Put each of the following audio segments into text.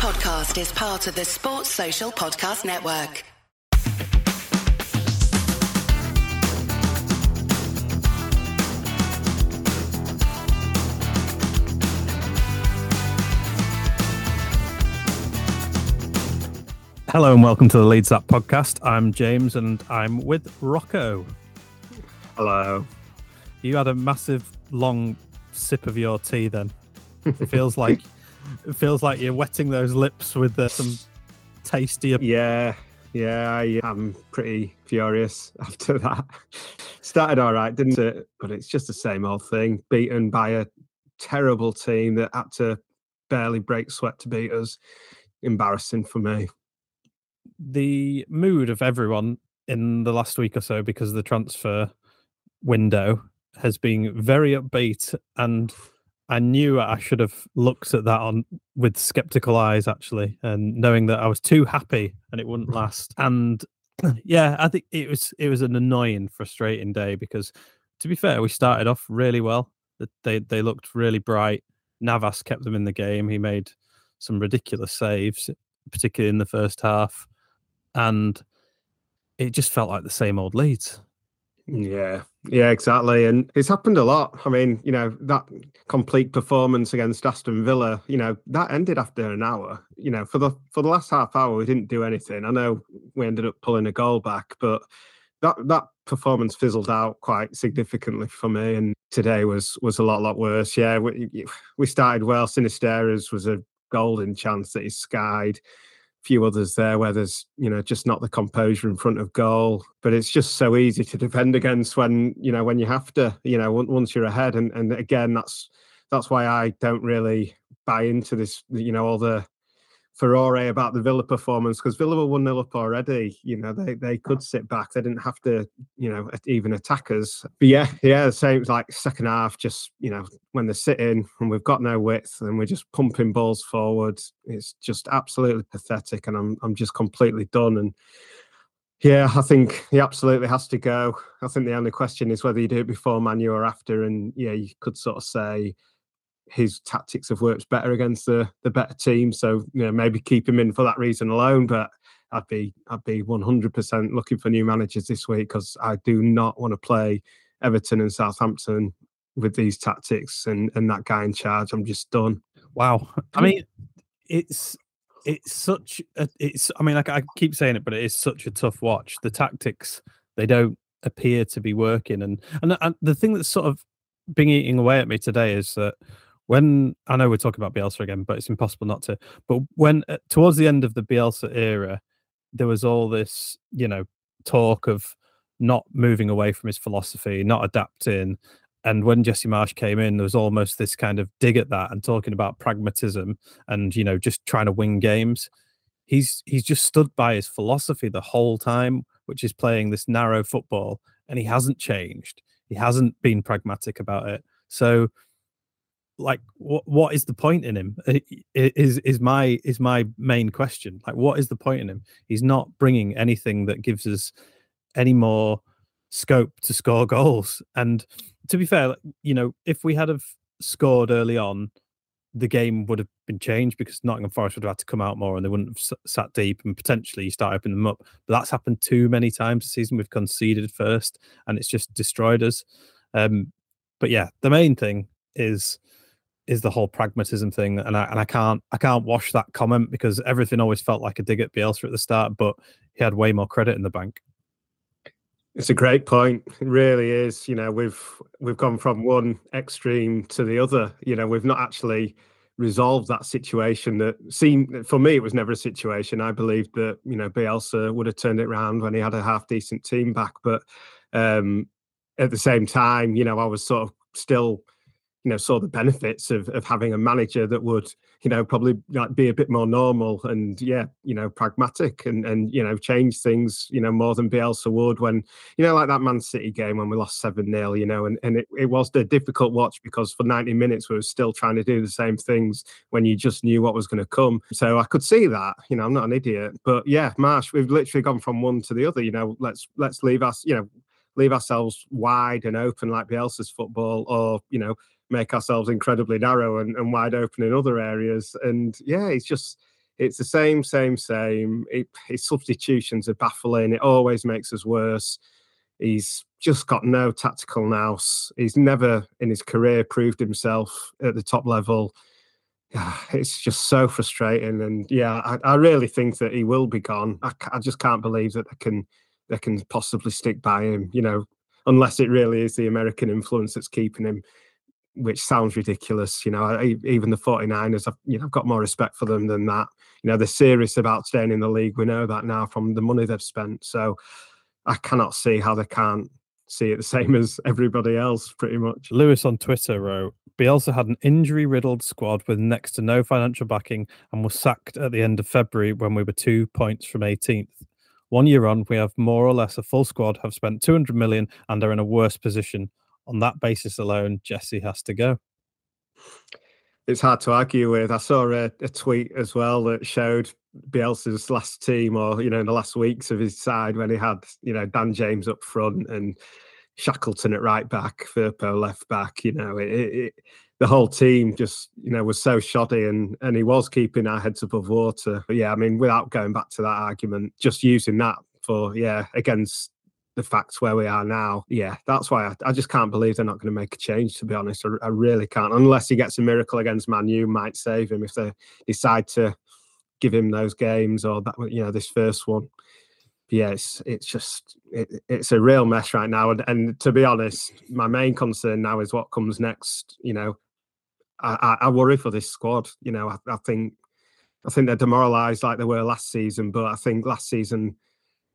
podcast is part of the Sports Social Podcast Network. Hello and welcome to the Leads Up podcast. I'm James and I'm with Rocco. Hello. You had a massive long sip of your tea then. It feels like it feels like you're wetting those lips with uh, some tastier. Yeah, yeah, I am pretty furious after that. Started all right, didn't it? But it's just the same old thing. Beaten by a terrible team that had to barely break sweat to beat us. Embarrassing for me. The mood of everyone in the last week or so because of the transfer window has been very upbeat and I knew I should have looked at that on with skeptical eyes actually, and knowing that I was too happy and it wouldn't last. And yeah, I think it was it was an annoying, frustrating day because, to be fair, we started off really well. They they looked really bright. Navas kept them in the game. He made some ridiculous saves, particularly in the first half, and it just felt like the same old Leeds. Yeah, yeah, exactly. And it's happened a lot. I mean, you know, that complete performance against Aston Villa, you know, that ended after an hour. You know, for the for the last half hour, we didn't do anything. I know we ended up pulling a goal back, but that that performance fizzled out quite significantly for me. And today was was a lot lot worse. Yeah, we we started well. Sinisterra's was a golden chance that he skied few others there where there's you know just not the composure in front of goal. But it's just so easy to defend against when you know when you have to you know once you're ahead. And and again that's that's why I don't really buy into this you know all the furore about the Villa performance because Villa were 1 0 up already. You know, they, they could sit back. They didn't have to, you know, even attack us. But yeah, yeah, same like second half, just, you know, when they're sitting and we've got no width and we're just pumping balls forward, it's just absolutely pathetic. And I'm, I'm just completely done. And yeah, I think he absolutely has to go. I think the only question is whether you do it before Manu or after. And yeah, you could sort of say, his tactics have worked better against the the better team. So you know maybe keep him in for that reason alone. But I'd be I'd be 100% looking for new managers this week because I do not want to play Everton and Southampton with these tactics and and that guy in charge. I'm just done. Wow. I mean, it's it's such a, it's I mean I, I keep saying it, but it is such a tough watch. The tactics they don't appear to be working, and and, and the thing that's sort of been eating away at me today is that when I know we're talking about Bielsa again, but it's impossible not to. But when uh, towards the end of the Bielsa era, there was all this, you know, talk of not moving away from his philosophy, not adapting. And when Jesse Marsch came in, there was almost this kind of dig at that and talking about pragmatism and you know just trying to win games. He's he's just stood by his philosophy the whole time, which is playing this narrow football, and he hasn't changed. He hasn't been pragmatic about it. So like what what is the point in him is is my is my main question like what is the point in him he's not bringing anything that gives us any more scope to score goals and to be fair you know if we had have scored early on the game would have been changed because Nottingham Forest would have had to come out more and they wouldn't have sat deep and potentially start opening them up. But that's happened too many times this season. We've conceded first and it's just destroyed us. Um, but yeah, the main thing is is the whole pragmatism thing, and I and I can't I can't wash that comment because everything always felt like a dig at Bielsa at the start, but he had way more credit in the bank. It's a great point. It really is. You know, we've we've gone from one extreme to the other. You know, we've not actually resolved that situation that seemed for me it was never a situation. I believed that, you know, Bielsa would have turned it around when he had a half decent team back. But um at the same time, you know, I was sort of still you know saw the benefits of of having a manager that would you know probably like be a bit more normal and yeah you know pragmatic and and you know change things you know more than Bielsa would when you know like that Man City game when we lost 7-0 you know and and it, it was a difficult watch because for 90 minutes we were still trying to do the same things when you just knew what was going to come so I could see that you know I'm not an idiot but yeah Marsch we've literally gone from one to the other you know let's let's leave us you know leave ourselves wide and open like Bielsa's football or you know make ourselves incredibly narrow and, and wide open in other areas. And yeah, it's just it's the same, same, same. It, his substitutions are baffling. It always makes us worse. He's just got no tactical nous. He's never in his career proved himself at the top level. It's just so frustrating, and yeah, I, I really think that he will be gone. I, I just can't believe that they can they can possibly stick by him. You know, unless it really is the American influence that's keeping him which sounds ridiculous. You know, I, even the 49ers, I've, you know, I've got more respect for them than that. You know, they're serious about staying in the league. We know that now from the money they've spent. So I cannot see how they can't see it the same as everybody else, pretty much. Lewis on Twitter wrote, Bielsa had an injury riddled squad with next to no financial backing and was sacked at the end of February when we were two points from 18th. One year on, we have more or less a full squad, have spent 200 million, and are in a worse position on that basis alone, Jesse has to go. It's hard to argue with. I saw a, a tweet as well that showed Bielsa's last team, or you know, in the last weeks of his side when he had you know Dan James up front and Shackleton at right back, Firpo left back. You know, it, it, the whole team just you know was so shoddy, and and he was keeping our heads above water. But yeah, I mean, without going back to that argument, just using that for yeah against the facts where we are now, yeah, that's why I, I just can't believe they're not going to make a change. To be honest, I, I, really can't. Unless he gets a miracle against Man U, might save him if they decide to give him those games or that you know this first one. But yeah, it's it's just it, it's a real mess right now. And, and to be honest, my main concern now is what comes next. You know, I, I, worry for this squad. You know, I, I think I think they're demoralised like they were last season, but I think last season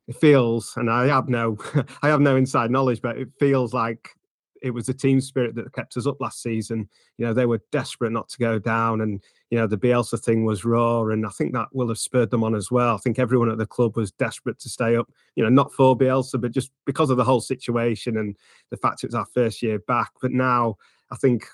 it feels, and I have no, I have no inside knowledge, but it feels like it was the team spirit that kept us up last season. You know, they were desperate not to go down, and you know the Bielsa thing was raw, and I think that will have spurred them on as well. I think everyone at the club was desperate to stay up. You know, not for Bielsa, but just because of the whole situation and the fact it was our first year back. But now I think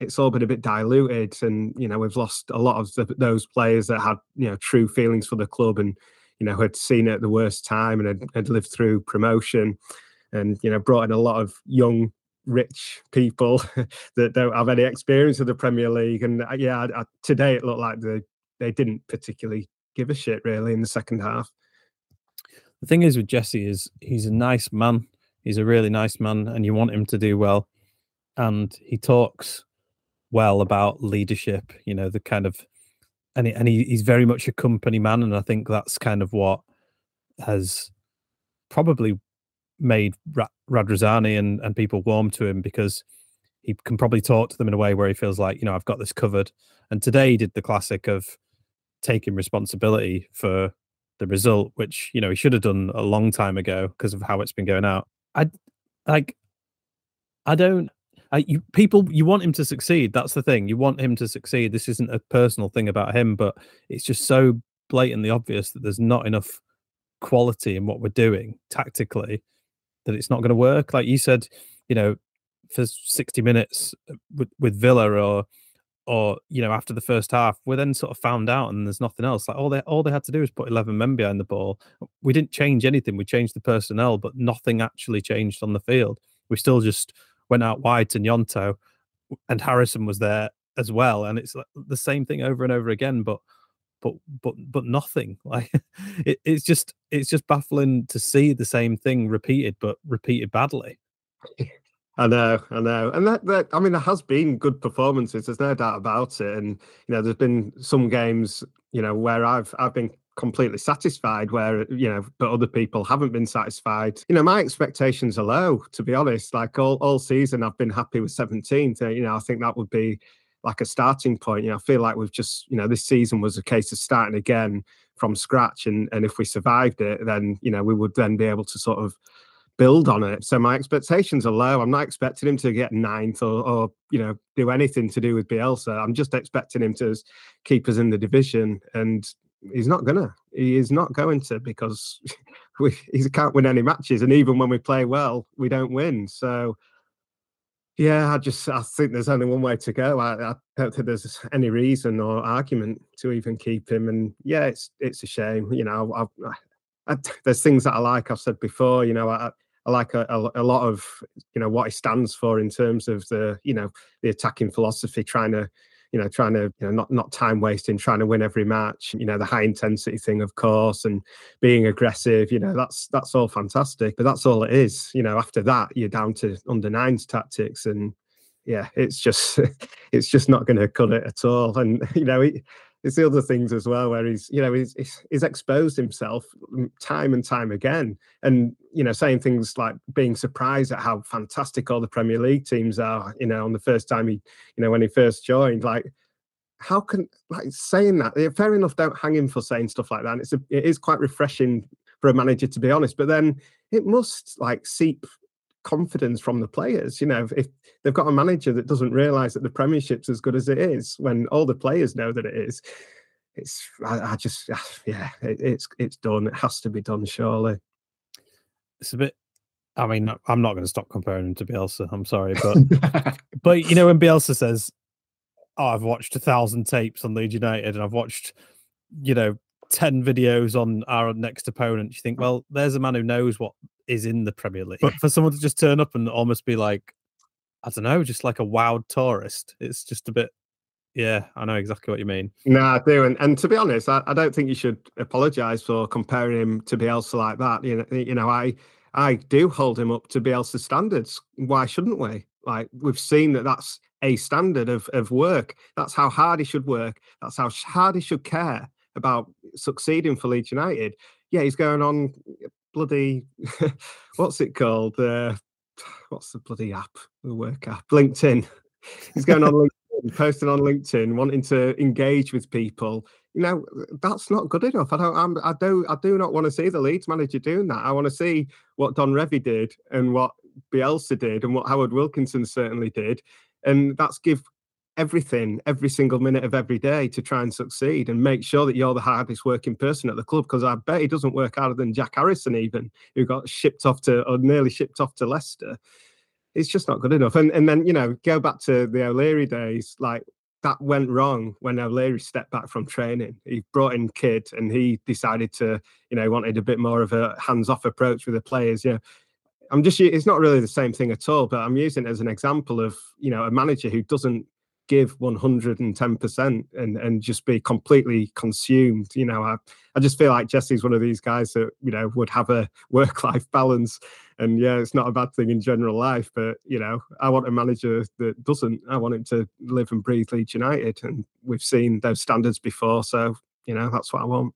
it's all been a bit diluted, and you know we've lost a lot of the, those players that had you know true feelings for the club and you know, had seen it at the worst time and had, had lived through promotion and, you know, brought in a lot of young, rich people that don't have any experience of the Premier League. And uh, yeah, I, I, today it looked like they, they didn't particularly give a shit really in the second half. The thing is with Jesse is he's a nice man. He's a really nice man, and you want him to do well. And he talks well about leadership. You know the kind of and he, and he, he's very much a company man, and I think that's kind of what has probably made Ra- Radrizzani and, and people warm to him because he can probably talk to them in a way where he feels like you know I've got this covered. And today he did the classic of taking responsibility for the result, which you know he should have done a long time ago because of how it's been going out. I like I don't I, you, people, you want him to succeed. That's the thing. You want him to succeed. This isn't a personal thing about him, but it's just so blatantly obvious that there's not enough quality in what we're doing tactically that it's not going to work. Like you said, you know, for 60 minutes uh, with, with Villa or or you know after the first half we're then sort of found out and there's nothing else like all they all they had to do was put 11 men behind the ball we didn't change anything we changed the personnel but nothing actually changed on the field we still just went out wide to Gnonto, and Harrison was there as well, and it's the same thing over and over again, but but but but nothing. Like it, it's just it's just baffling to see the same thing repeated, but repeated badly. I know, I know, and that, that I mean, there has been good performances. There's no doubt about it, and you know, there's been some games, you know, where I've I've been completely satisfied where you know but other people haven't been satisfied. You know my expectations are low to be honest. Like all, all season i've been happy with 17th you know i think that would be like a starting point. You know i feel like we've just you know this season was a case of starting again from scratch and and if we survived it then you know we would then be able to sort of build on it. So my expectations are low. I'm not expecting him to get ninth or, or you know do anything to do with bielsa. I'm just expecting him to keep us in the division and he's not gonna. He is not going to because we he can't win any matches, and even when we play well, we don't win. So yeah, I just I think there's only one way to go. I, I don't think there's any reason or argument to even keep him. And yeah, it's it's a shame. You know, I, I, there's things that I like. I've said before. You know, I, I like a, a, a, lot of you know what he stands for in terms of the you know the attacking philosophy, trying to you know, trying to, you know, not not time wasting, trying to win every match. You know, the high intensity thing, of course, and being aggressive. You know, that's that's all fantastic, but that's all it is. You know, after that, you're down to under nines tactics, and yeah, it's just it's just not going to cut it at all. And you know, he, it's the other things as well where he's you know he's, he's exposed himself mm, time and time again. And you know saying things like being surprised at how fantastic all the premier league teams are you know on the first time he you know when he first joined like how can like saying that fair enough don't hang him for saying stuff like that and it's a, it is quite refreshing for a manager to be honest but then it must like seep confidence from the players. You know, if they've got a manager that doesn't realise that the Premiership's as good as it is, when all the players know that it is, it's I, I just ah, yeah, it, it's it's done. It has to be done, surely. It's a bit. I mean, I'm not going to stop comparing him to Bielsa. I'm sorry, but but you know when Bielsa says, "Oh, I've watched a thousand tapes on Leeds United, and I've watched, you know, 10 videos on our next opponent, you think, mm. well, there's a man who knows what is in the Premier League. But for someone to just turn up and almost be like, I don't know, just like a wild tourist, it's just a bit. Yeah, I know exactly what you mean. No, I do, and, and to be honest, I, I don't think you should apologise for comparing him to Bielsa like that. You know, you know, I I do hold him up to Bielsa standards. Why shouldn't we? Like we've seen that that's a standard of of work. That's how hard he should work. That's how hard he should care about succeeding for Leeds United. Yeah, he's going on bloody what's it called? Uh, what's the bloody app? The work app, LinkedIn. He's going on LinkedIn, posting on LinkedIn, wanting to engage with people. You know, that's not good enough. I don't. I'm, I do. I do not want to see the Leeds manager doing that. I want to see what Don Revie did and what Bielsa did and what Howard Wilkinson certainly did, and that's give everything every single minute of every day to try and succeed and make sure that you're the hardest working person at the club because I bet he doesn't work harder than Jack Harrison even who got shipped off to or nearly shipped off to Leicester it's just not good enough and and then you know go back to the O'Leary days like that went wrong when O'Leary stepped back from training. He brought in Kidd and he decided to, you know, wanted a bit more of a hands-off approach with the players. Know, I'm just it's not really the same thing at all, but I'm using it as an example of, you know, a manager who doesn't give 110% and and just be completely consumed you know? I i just feel like jesse's one of these guys that you know would have a work life balance. And yeah it's not a bad thing in general life but you know i want a manager that doesn't. I want him to live and breathe leeds united and we've seen those standards before so you know that's what i want.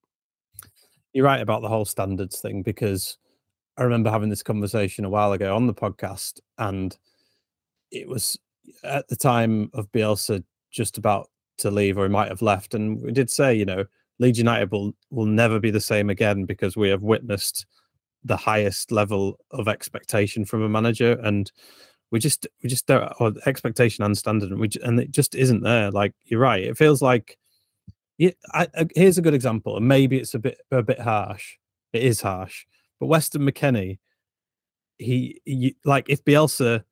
You're right about the whole standards thing because i remember having this conversation a while ago on the podcast and it was at the time of Bielsa just about to leave, or he might have left. And we did say, you know, Leeds United will will never be the same again because we have witnessed the highest level of expectation from a manager, and we just we just don't or expectation and standard, and we and it just isn't there. Like you're right, it feels like. Yeah, I, I, here's a good example, and maybe it's a bit a bit harsh. It is harsh, but Weston McKennie, he, he like if Bielsa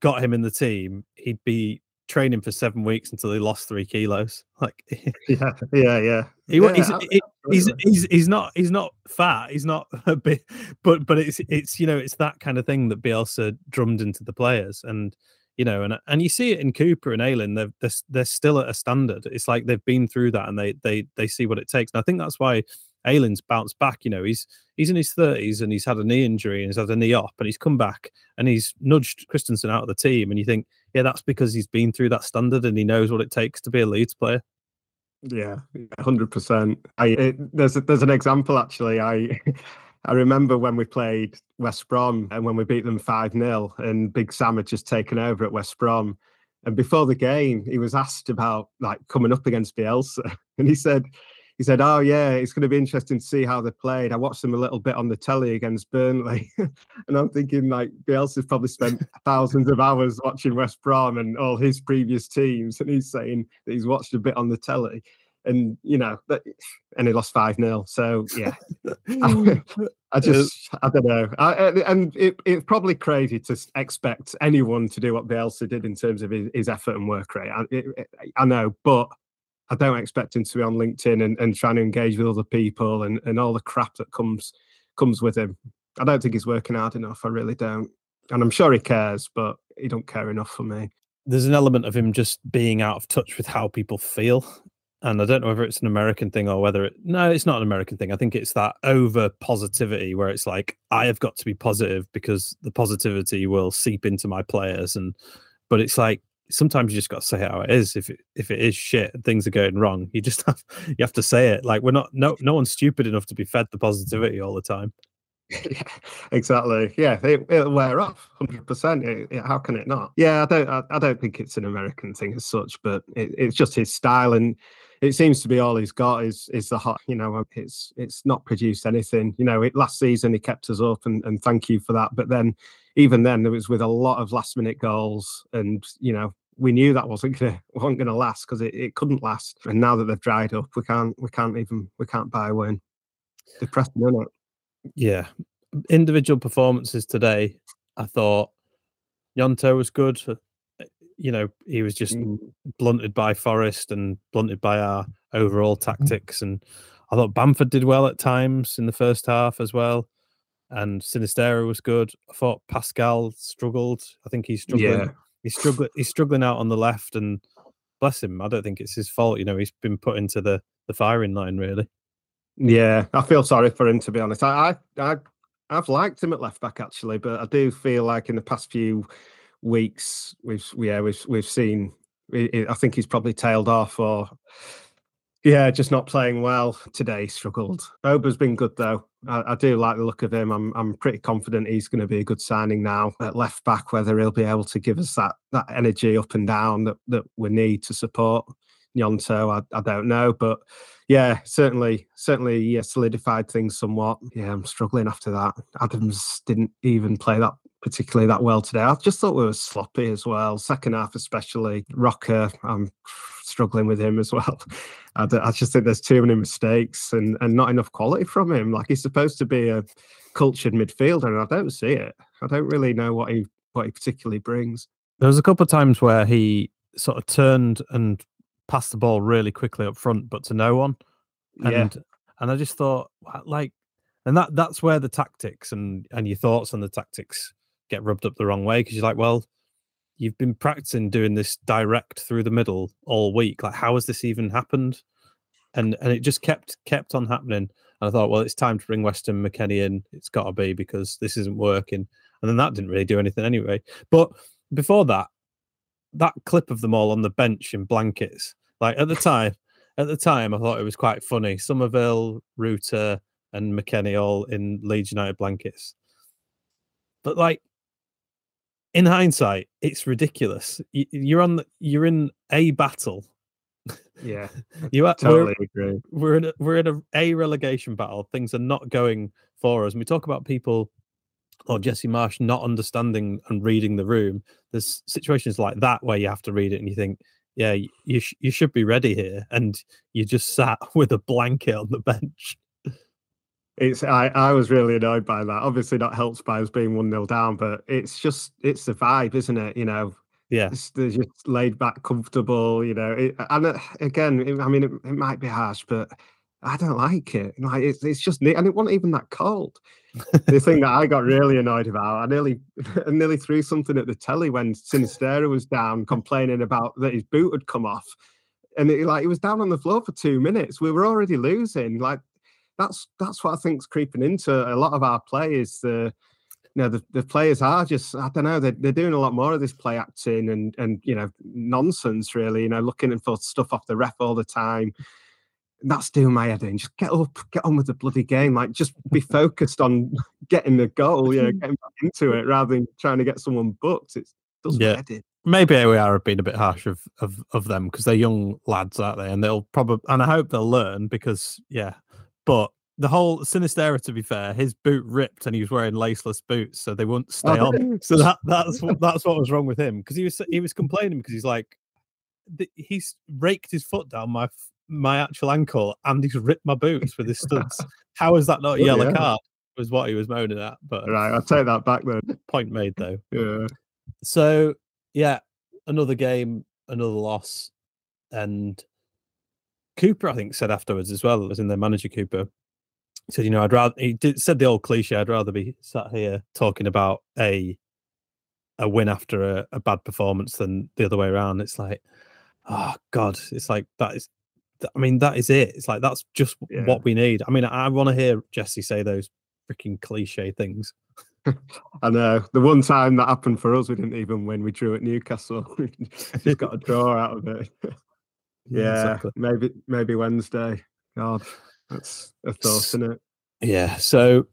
got him in the team, he'd be training for seven weeks until he lost three kilos. Like, yeah, yeah, yeah. He, yeah he's, he, he's, he's he's not he's not fat. He's not a bit, but but it's it's you know it's that kind of thing that Bielsa drummed into the players, and you know, and and you see it in Cooper and Ayling. They're they're, they're still at a standard. It's like they've been through that, and they they they see what it takes. And I think that's why Ayling's bounced back. You know, he's he's in his thirties and he's had a knee injury and he's had a knee op, and he's come back and he's nudged Kristensen out of the team. And you think, yeah, that's because he's been through that standard and he knows what it takes to be a Leeds player. Yeah, hundred percent. I there's a, there's an example actually. I I remember when we played West Brom and when we beat them five 0 and Big Sam had just taken over at West Brom. And before the game, he was asked about like coming up against Bielsa, and he said he said, "Oh yeah, it's going to be interesting to see how they played. I watched them a little bit on the telly against Burnley, and I'm thinking like Bielsa's probably spent thousands of hours watching West Brom and all his previous teams, and he's saying that he's watched a bit on the telly." And you know, but, and he lost five 0 So yeah, I, I, just I don't know. I, and it, it's probably crazy to expect anyone to do what Bielsa did in terms of his, his effort and work rate. I, it, I know, but I don't expect him to be on LinkedIn and, and trying to engage with other people and, and all the crap that comes comes with him. I don't think he's working hard enough. I really don't. And I'm sure he cares, but he don't care enough for me. there's an element of him just being out of touch with how people feel. And I don't know whether it's an American thing or whether it, no, it's not an American thing. I think it's that over positivity where it's like, I have got to be positive because the positivity will seep into my players. And, but it's like, sometimes you just got to say how it is. If it, if it is shit and things are going wrong, you just have, you have to say it. Like we're not, no, no one's stupid enough to be fed the positivity all the time. yeah, exactly. Yeah, it, will wear off hundred percent. How can it not? Yeah, I don't. I, I, don't think it's an American thing as such, but it, it's just his style, and it seems to be all he's got is is the hot. You know, um, it's it's not produced anything. You know, it, last season he kept us up, and and thank you for that. But then, even then, it was with a lot of last minute goals, and you know, we knew that wasn't gonna wasn't gonna last because it, it couldn't last. And now that they've dried up, we can't we can't even we can't buy a win. Depressing, isn't it? yeah, individual performances today. I thought Gnonto was good. Uh, you know, he was just mm. blunted by Forest and blunted by our overall mm-hmm. tactics. And I thought Bamford did well at times in the first half as well. And Sinisterra was good. I thought Pascal struggled. I think he's struggling. Yeah. He's struggling. He's struggling out on the left, and bless him. I don't think it's his fault. You know, he's been put into the the firing line really. Yeah, I feel sorry for him to be honest. I, I, I I've liked him at left back actually, but I do feel like in the past few weeks we've yeah we've we've seen. I think he's probably tailed off or yeah, just not playing well today. Struggled. Wöber's been good though. I, I, do like the look of him. I'm I'm pretty confident he's going to be a good signing now at left back. Whether he'll be able to give us that that energy up and down that that we need to support Gnonto, I, I don't know, but yeah, certainly, certainly, yeah, solidified things somewhat. Yeah, I'm struggling after that. Adams didn't even play that particularly that well today. I just thought we were sloppy as well. Second half, especially. Roca, I'm struggling with him as well. I, I just think there's too many mistakes and, and not enough quality from him. Like he's supposed to be a cultured midfielder, and I don't see it. I don't really know what he what he particularly brings. There was a couple of times where he sort of turned and passed the ball really quickly up front, but to no one. And yeah. and I just thought like and that that's where the tactics and and your thoughts on the tactics get rubbed up the wrong way because you're like, well, you've been practicing doing this direct through the middle all week. Like, how has this even happened? And and it just kept kept on happening. And I thought, well, it's time to bring Weston McKennie in. It's got to be because this isn't working. And then that didn't really do anything anyway. But before that, that clip of them all on the bench in blankets, like at the time, at the time, I thought it was quite funny. Summerville, Rutter, and McKennie all in Leeds United blankets. But like in hindsight, it's ridiculous. You're on, the, you're in a battle. Yeah, you are, totally we're, agree. We're in a, we're in a, a relegation battle. Things are not going for us. And we talk about people or Jesse Marsch not understanding and reading the room. There's situations like that where you have to read it and you think, yeah, you sh- you should be ready here, and you just sat with a blanket on the bench. It's I, I was really annoyed by that. Obviously, not helped by us being one 0 down, but it's just it's the vibe, isn't it? You know, yeah, it's, they're just laid back, comfortable. You know, it, and uh, again, it, I mean, it, it might be harsh, but I don't like it. Like it's, it's just neat, and it wasn't even that cold. the thing that I got really annoyed about, I nearly I nearly threw something at the telly when Sinisterra was down, complaining about that his boot had come off, and it, like he was down on the floor for two minutes. We were already losing. Like that's that's what I think's creeping into a lot of our play is the you know the, the players are just I don't know they're, they're doing a lot more of this play acting and and you know nonsense really you know looking for stuff off the ref all the time that's doing my head in. Just get up, get on with the bloody game. Like, just be focused on getting the goal, you know, getting back into it rather than trying to get someone booked. It does yeah. my head in. Maybe we are being a bit harsh of of, of them because they're young lads, aren't they? And they'll probably, and I hope they'll learn because, yeah. But the whole Sinisterra, to be fair, his boot ripped and he was wearing laceless boots, so they wouldn't stay oh, on. So that that's that's what was wrong with him because he was he was complaining because he's like he's raked his foot down my my actual ankle and he's ripped my boots with his studs. How is that not a oh, yellow yeah. card? Was what he was moaning at. But right, I'll take that back then. Point made though. Yeah. So yeah, another game, another loss, and Cooper, I think, said afterwards as well, as in their manager Cooper, said, you know, I'd rather he did said the old cliche, I'd rather be sat here talking about a a win after a, a bad performance than the other way around. It's like, oh god, it's like that is. I mean, that is it. It's like that's just Yeah. what we need. I mean, I, want to hear Jesse say those freaking cliche things. I know. The one time that happened for us, we didn't even win. We drew at Newcastle. We just got a draw out of it. Yeah, exactly. maybe maybe Wednesday. God, that's a thought, isn't it? Yeah. So,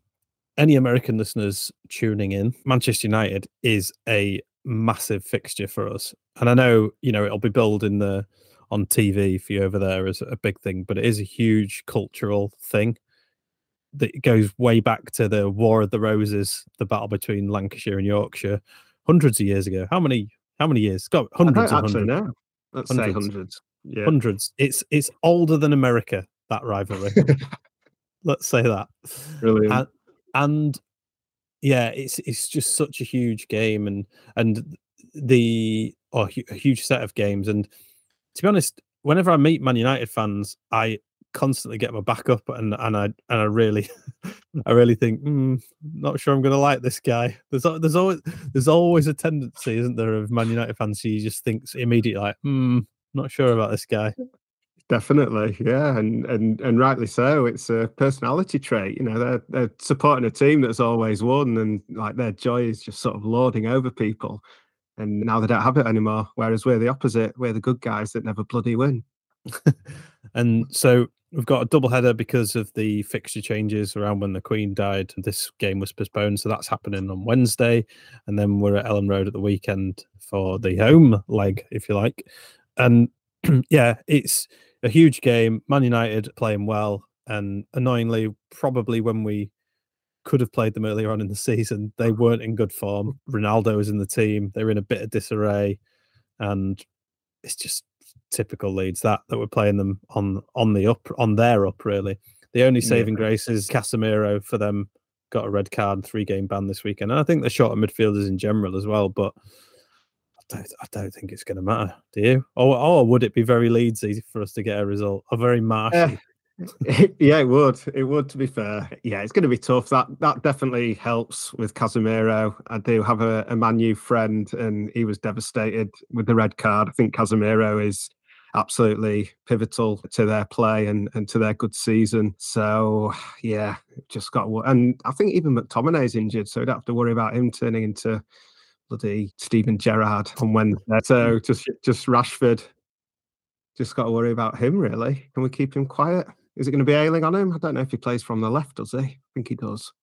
any American listeners tuning in, Manchester United is a massive fixture for us, and I know you know it'll be billed in the on TV for you over there as a big thing, but it is a huge cultural thing that goes way back to the War of the Roses, the battle between Lancashire and Yorkshire, hundreds of years ago. How many? How many years? Got I don't hundreds actually hundreds. know. Let's say Hundreds. Hundreds. Yeah. Hundreds. It's it's older than America. That rivalry. Let's say that. Brilliant. and, and yeah it's it's just such a huge game and and the or hu- a huge set of games and to be honest whenever i meet man united fans i constantly get my back up and and i and i really i really think mm, not sure i'm gonna like this guy there's there's always there's always a tendency isn't there of man united fans who just thinks immediately like hmm not sure about this guy Definitely, yeah, and and and rightly so. It's a personality trait. You know, they're they're supporting a team that's always won, and like their joy is just sort of lording over people. And now they don't have it anymore. Whereas we're the opposite. We're the good guys that never bloody win. and so we've got a double header because of the fixture changes around when the Queen died. This game was postponed, so that's happening on Wednesday, and then we're at Elland Road at the weekend for the home leg, if you like. And yeah, it's a huge game. Man United playing well, and annoyingly, probably when we could have played them earlier on in the season, they mm. weren't in good form. Ronaldo was in the team; they were in a bit of disarray, and it's just typical Leeds that that we're playing them on on the up on their up really. The only Yeah. saving grace is Casemiro for them got a red card, and three game ban this weekend, and I think the short of midfielders in general as well. But don't, I don't think it's going to matter. Do you? Or, or would it be very Leedsy for us to get a result? Or very marshy? Eh, yeah, it would. It would. To be fair, yeah, it's going to be tough. That that definitely helps with Casemiro. I do have a, a Man U friend, and he was devastated with the red card. I think Casemiro is absolutely pivotal to their play and, and to their good season. So yeah, just got and I think even McTominay's injured, so we don't have to worry about him turning into bloody Steven Gerrard on Wednesday. So hmm. just just Rashford. Just got to worry about him, really. Can we keep him quiet? Is it going to be Ayling on him? I don't know if he plays from the left, does he? I think he does.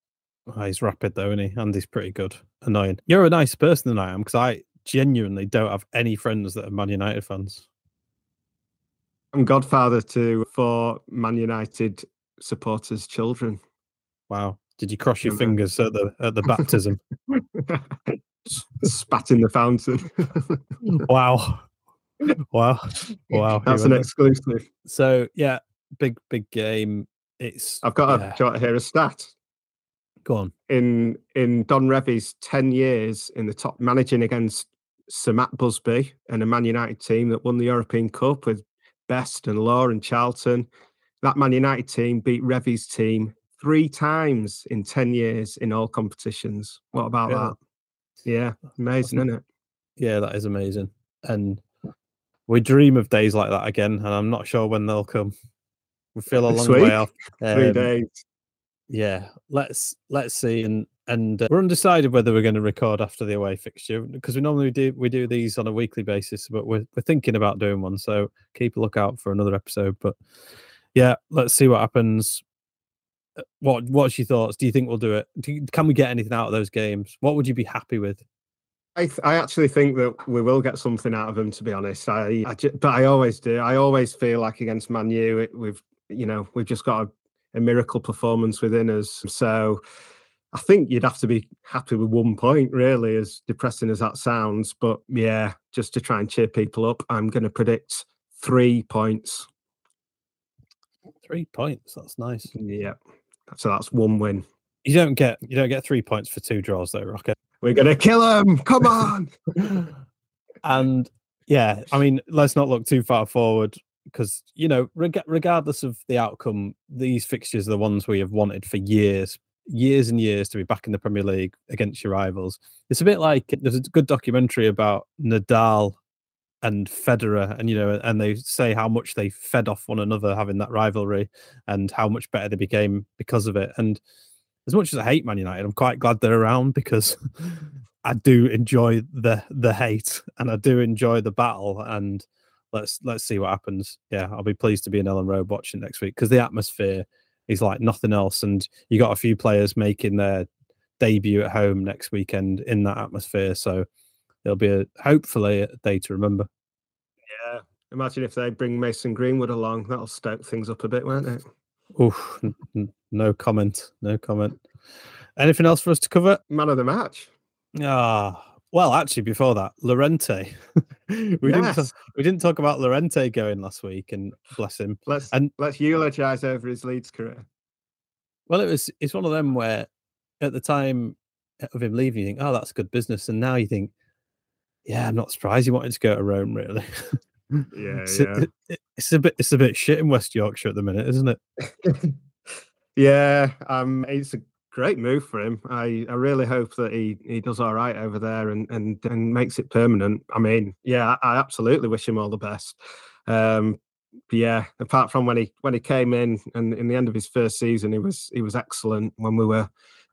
Oh, he's rapid though, isn't he? And he's pretty good. Annoying. You're a nice person than I am because I genuinely don't have any friends that are Man United fans. I'm godfather to four Man United supporters' children. Wow. Did you cross your fingers at the at the baptism? Spat in the fountain. wow. Wow. Wow. That's an exclusive. so yeah, big big game. It's I've got a, yeah, do you want to hear a stat? go on. In in Don Revie's 10 years in the top managing against Sir Matt Busby and a Man United team that won the European Cup with Best and Law and Charlton, that Man United team beat Revy's team three times in 10 years in all competitions. What about that? Yeah, amazing, isn't it? Yeah, that is amazing. And we dream of days like that again, and I'm not sure when they'll come. We feel a long way off. Three Um, days. yeah let's let's see and and uh, we're undecided whether we're going to record after the away fixture because we normally do we do these on a weekly basis but we're, we're thinking about doing one so keep a lookout for another episode but yeah let's see what happens what what's your thoughts do you think we'll do it do you- can we get anything out of those games what would you be happy with I, th- I actually think that we will get something out of them. To be honest, I, I ju- but I always do. I always feel like against Man U, it, we've you know we've just got a, a miracle performance within us. So I think you'd have to be happy with one point, really, as depressing as that sounds. But yeah, just to try and cheer people up, I'm going to predict three points. three points that's nice Yeah, so that's one win. you don't get you don't get three points for two draws though rocket We're going to kill them. Come on. and yeah, I mean, let's not look too far forward because you know, reg- regardless of the outcome, these fixtures are the ones we have wanted for years. years and years to be back in the Premier League against your rivals. It's a bit like there's a good documentary about Nadal and Federer, and you know, and they say how much they fed off one another having that rivalry, and how much better they became because of it. And as much as I hate Man United, I'm quite glad they're around because I do enjoy the the hate and I do enjoy the battle. And let's let's see what happens. Yeah, I'll be pleased to be in Elland Road watching next week because the atmosphere is like nothing else. And you got a few players making their debut at home next weekend in that atmosphere. So it'll be a, hopefully a day to remember. Yeah. Imagine if they bring Mason Greenwood along. That'll stoke things up a bit, won't it? Oof, no comment. No comment. Anything else for us to cover? Man of the match. Ah, well, actually, before that, Llorente. we yes. didn't we didn't talk about Llorente going last week, and bless him. Let's and let's eulogize over his Leeds career. Well, it was it's one of them where at the time of him leaving, you think, oh, that's good business, and now you think, yeah, I'm not surprised he wanted to go to Rome, really. yeah, it's, yeah. It, it's a bit it's a bit shit in West Yorkshire at the minute, isn't it? yeah, um, it's a great move for him. I, I really hope that he, he does all right over there and, and and makes it permanent. I mean, yeah, I, I absolutely wish him all the best. Um, yeah, apart from when he when he came in and in the end of his first season, he was he was excellent when we were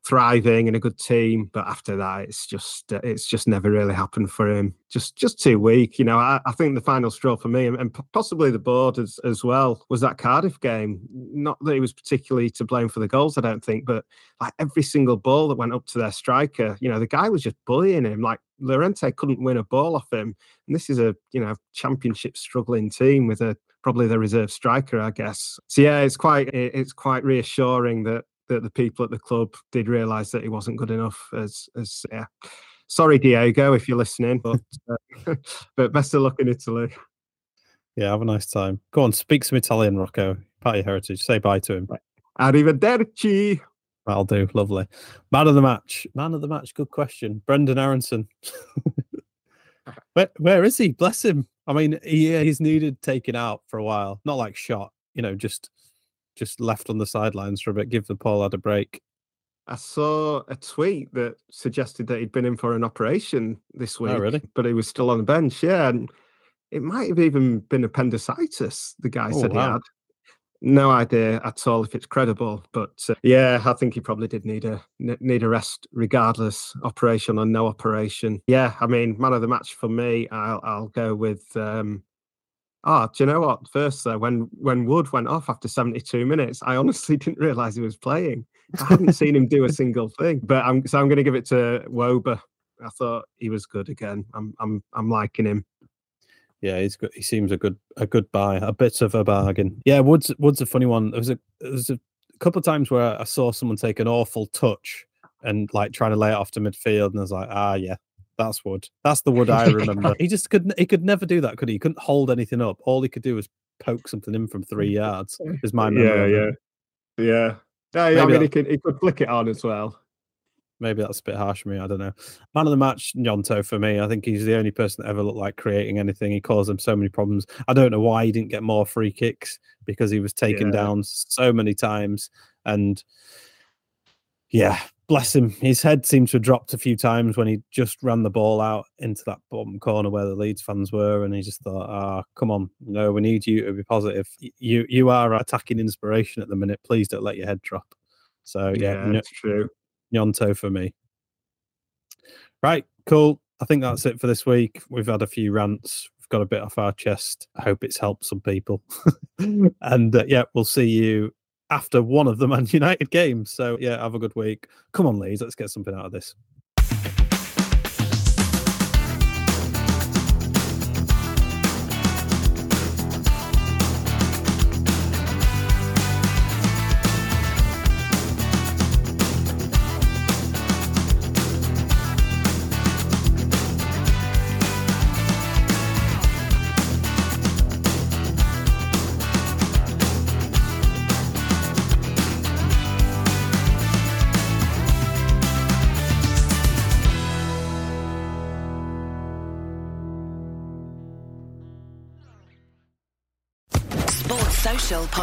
thriving and a good team. But after that, it's just uh, it's just never really happened for him. Just just too weak. You know, I, I think the final straw for me and, possibly the board as, as well was that Cardiff game. Not that he was particularly to blame for the goals, I don't think, but like every single ball that went up to their striker, you know, the guy was just bullying him. Like Llorente couldn't win a ball off him. And this is a, you know, championship struggling team with a probably the reserve striker, I guess. So yeah, it's quite it's quite reassuring that that the people at the club did realise that he wasn't good enough. As as yeah, sorry Diego if you're listening, but uh, but best of luck in Italy. Yeah, have a nice time. Go on, speak some Italian, Rocco. Part Party heritage. Say bye to him. Arrivederci. I'll do. Lovely. Man of the match. Man of the match. Good question. Brendan Aaronson. where, where is he? Bless him. I mean, he, he's needed taken out for a while. Not like shot, you know, just just left on the sidelines for a bit, give the Pollard a break. I saw a tweet that suggested that he'd been in for an operation this week, oh, really? but he was still on the bench. Yeah, and it might have even been appendicitis. The guy oh, said wow. he had. No idea at all if it's credible, but uh, yeah, I think he probably did need a need a rest, regardless, operation or no operation. Yeah, I mean, man of the match for me, I'll I'll go with um, Oh, do you know what? First, when when Wood went off after 72 minutes, I honestly didn't realise he was playing. I hadn't seen him do a single thing. But I'm so I'm going to give it to Wöber. I thought he was good again. I'm I'm I'm liking him. Yeah, he's good. He seems a good a good buy, a bit of a bargain. Yeah, Wood's Wood's a funny one. There was a there was a couple of times where I saw someone take an awful touch and like trying to lay it off to midfield, and I was like, ah, yeah, that's Wood. That's the Wood I remember. he just couldn't. he could never do that, could he? He couldn't hold anything up. All he could do was poke something in from three yards. Is my memory. Yeah, yeah, yeah. Yeah, yeah I mean, he could he could flick it on as well. Maybe that's a bit harsh for me. I don't know. Man of the match, Gnonto for me. I think he's the only person that ever looked like creating anything. He caused them so many problems. I don't know why he didn't get more free kicks because he was taken yeah. down so many times. And yeah, bless him. His head seemed to have dropped a few times when he just ran the ball out into that bottom corner where the Leeds fans were, and he just thought, "Ah, oh, come on, no, we need you to be positive. You you are attacking inspiration at the minute. Please don't let your head drop." So yeah, yeah that's true. Gnonto for me. Right, cool. I think that's it for this week. We've had a few rants. We've got a bit off our chest. I hope it's helped some people. and uh, yeah, we'll see you after one of the Man United games. So yeah, have a good week. Come on, Leeds, let's get something out of this.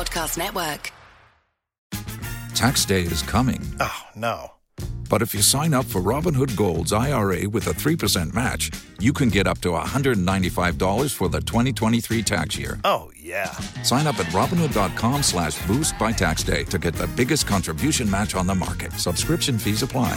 Podcast Network. Tax day is coming. Oh, no. But if you sign up for Robinhood Gold's IRA with a 3% match, you can get up to $195 for the 2023 tax year. Oh, yeah. Sign up at Robinhood.com slash boost by tax day to get the biggest contribution match on the market. Subscription fees apply.